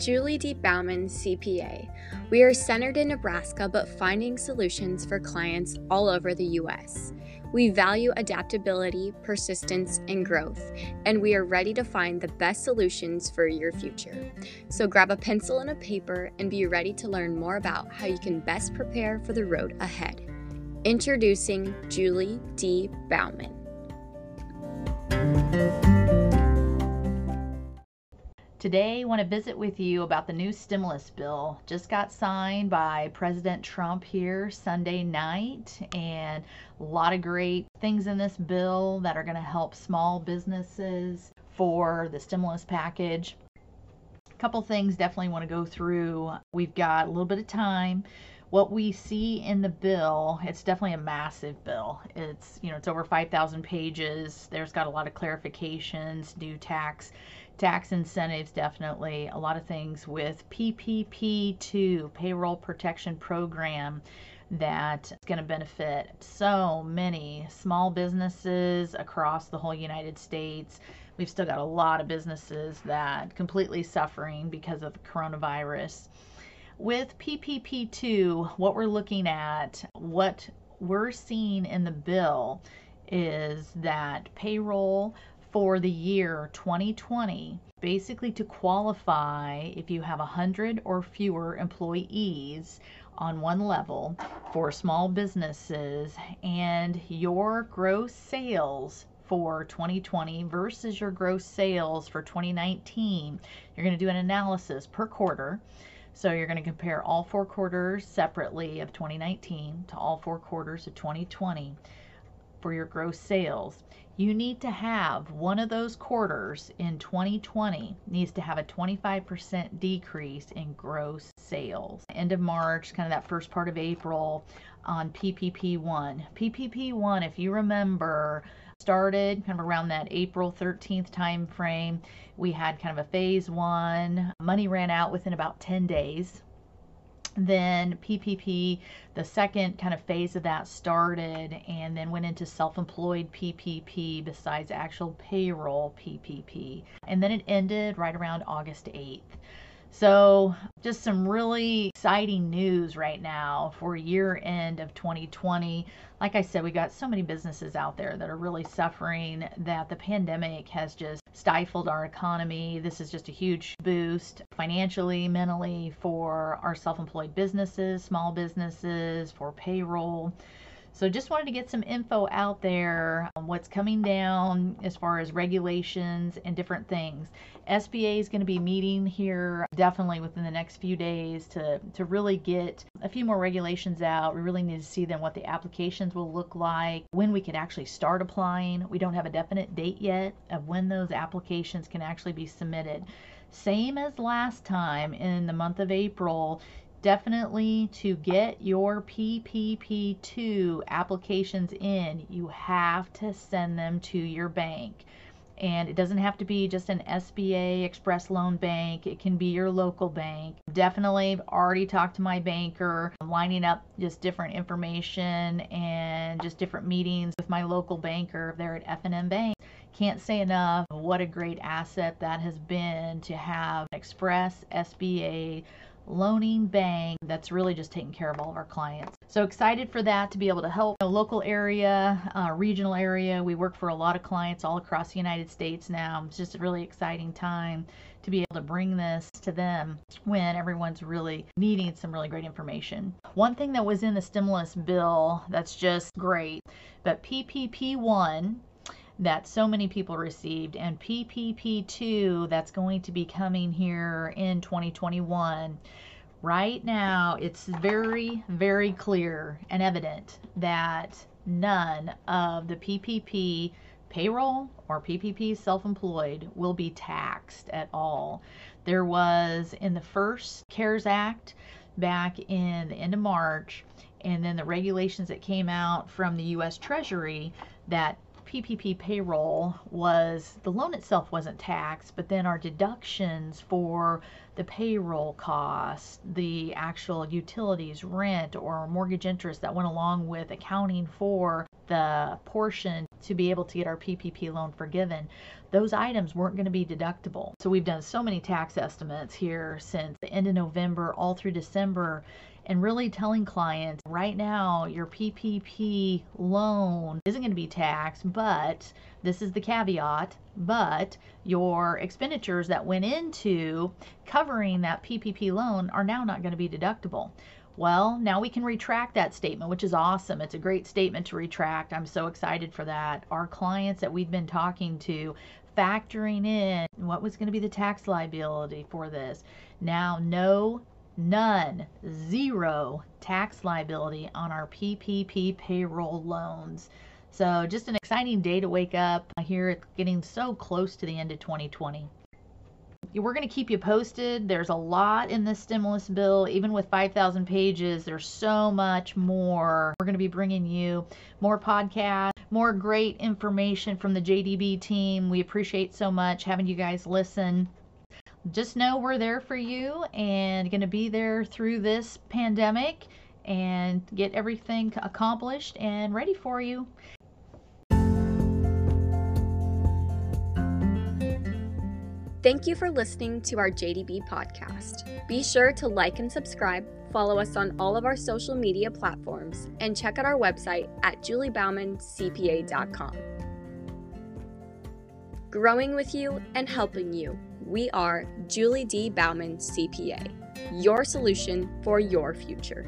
Julie D. Bauman, CPA. We are centered in Nebraska but finding solutions for clients all over the U.S. We value adaptability, persistence, and growth, and we are ready to find the best solutions for your future. So grab a pencil and a paper and be ready to learn more about how you can best prepare for the road ahead. Introducing Julie D. Bauman. Today, I want to visit with you about the new stimulus bill. Just got signed by President Trump here Sunday night, and a lot of great things in this bill that are going to help small businesses for the stimulus package. A couple things definitely want to go through. We've got a little bit of time what we see in the bill, it's definitely a massive bill. It's, you know, it's over 5,000 pages. There's got a lot of clarifications, new tax tax incentives definitely a lot of things with PPP2 payroll protection program that is going to benefit so many small businesses across the whole United States. We've still got a lot of businesses that completely suffering because of the coronavirus. With PPP2, what we're looking at, what we're seeing in the bill is that payroll for the year 2020, basically to qualify if you have 100 or fewer employees on one level for small businesses and your gross sales for 2020 versus your gross sales for 2019, you're going to do an analysis per quarter. So you're going to compare all four quarters separately of 2019 to all four quarters of 2020 for your gross sales. You need to have one of those quarters in 2020 needs to have a 25% decrease in gross sales. End of March, kind of that first part of April on PPP1. PPP1, if you remember, started kind of around that April 13th time frame. We had kind of a phase one. Money ran out within about 10 days. Then PPP, the second kind of phase of that started and then went into self employed PPP besides actual payroll PPP. And then it ended right around August 8th. So, just some really exciting news right now for year end of 2020. Like I said, we got so many businesses out there that are really suffering that the pandemic has just stifled our economy. This is just a huge boost financially, mentally for our self employed businesses, small businesses, for payroll. So just wanted to get some info out there on what's coming down as far as regulations and different things. SBA is going to be meeting here definitely within the next few days to, to really get a few more regulations out. We really need to see then what the applications will look like, when we can actually start applying. We don't have a definite date yet of when those applications can actually be submitted. Same as last time in the month of April, definitely to get your PPP2 applications in, you have to send them to your bank. And it doesn't have to be just an SBA Express Loan Bank. It can be your local bank. Definitely already talked to my banker, lining up just different information and just different meetings with my local banker there at F&M Bank. Can't say enough what a great asset that has been to have Express SBA loaning bank that's really just taking care of all of our clients. So excited for that to be able to help a local area, uh, regional area. We work for a lot of clients all across the United States now. It's just a really exciting time to be able to bring this to them when everyone's really needing some really great information. One thing that was in the stimulus bill that's just great, but PPP1 that so many people received and PPP2 that's going to be coming here in 2021 right now it's very very clear and evident that none of the PPP payroll or PPP self-employed will be taxed at all. There was in the first CARES Act back in the end of March and then the regulations that came out from the US Treasury that PPP payroll was the loan itself wasn't taxed, but then our deductions for the payroll costs, the actual utilities, rent, or mortgage interest that went along with accounting for the portion to be able to get our PPP loan forgiven, those items weren't going to be deductible. So we've done so many tax estimates here since the end of November all through December and really telling clients right now your PPP loan isn't going to be taxed, but this is the caveat, but your expenditures that went into covering that PPP loan are now not going to be deductible. Well, now we can retract that statement, which is awesome. It's a great statement to retract. I'm so excited for that. Our clients that we've been talking to, factoring in what was going to be the tax liability for this. Now, no, none, zero tax liability on our PPP payroll loans. So, just an exciting day to wake up here. It's getting so close to the end of 2020 we're going to keep you posted. There's a lot in this stimulus bill. Even with 5,000 pages, there's so much more. We're going to be bringing you more podcasts, more great information from the JDB team. We appreciate so much having you guys listen. Just know we're there for you and going to be there through this pandemic and get everything accomplished and ready for you. Thank you for listening to our JDB podcast. Be sure to like and subscribe, follow us on all of our social media platforms, and check out our website at juliebaumancpa.com. Growing with you and helping you, we are Julie D. Bauman CPA, your solution for your future.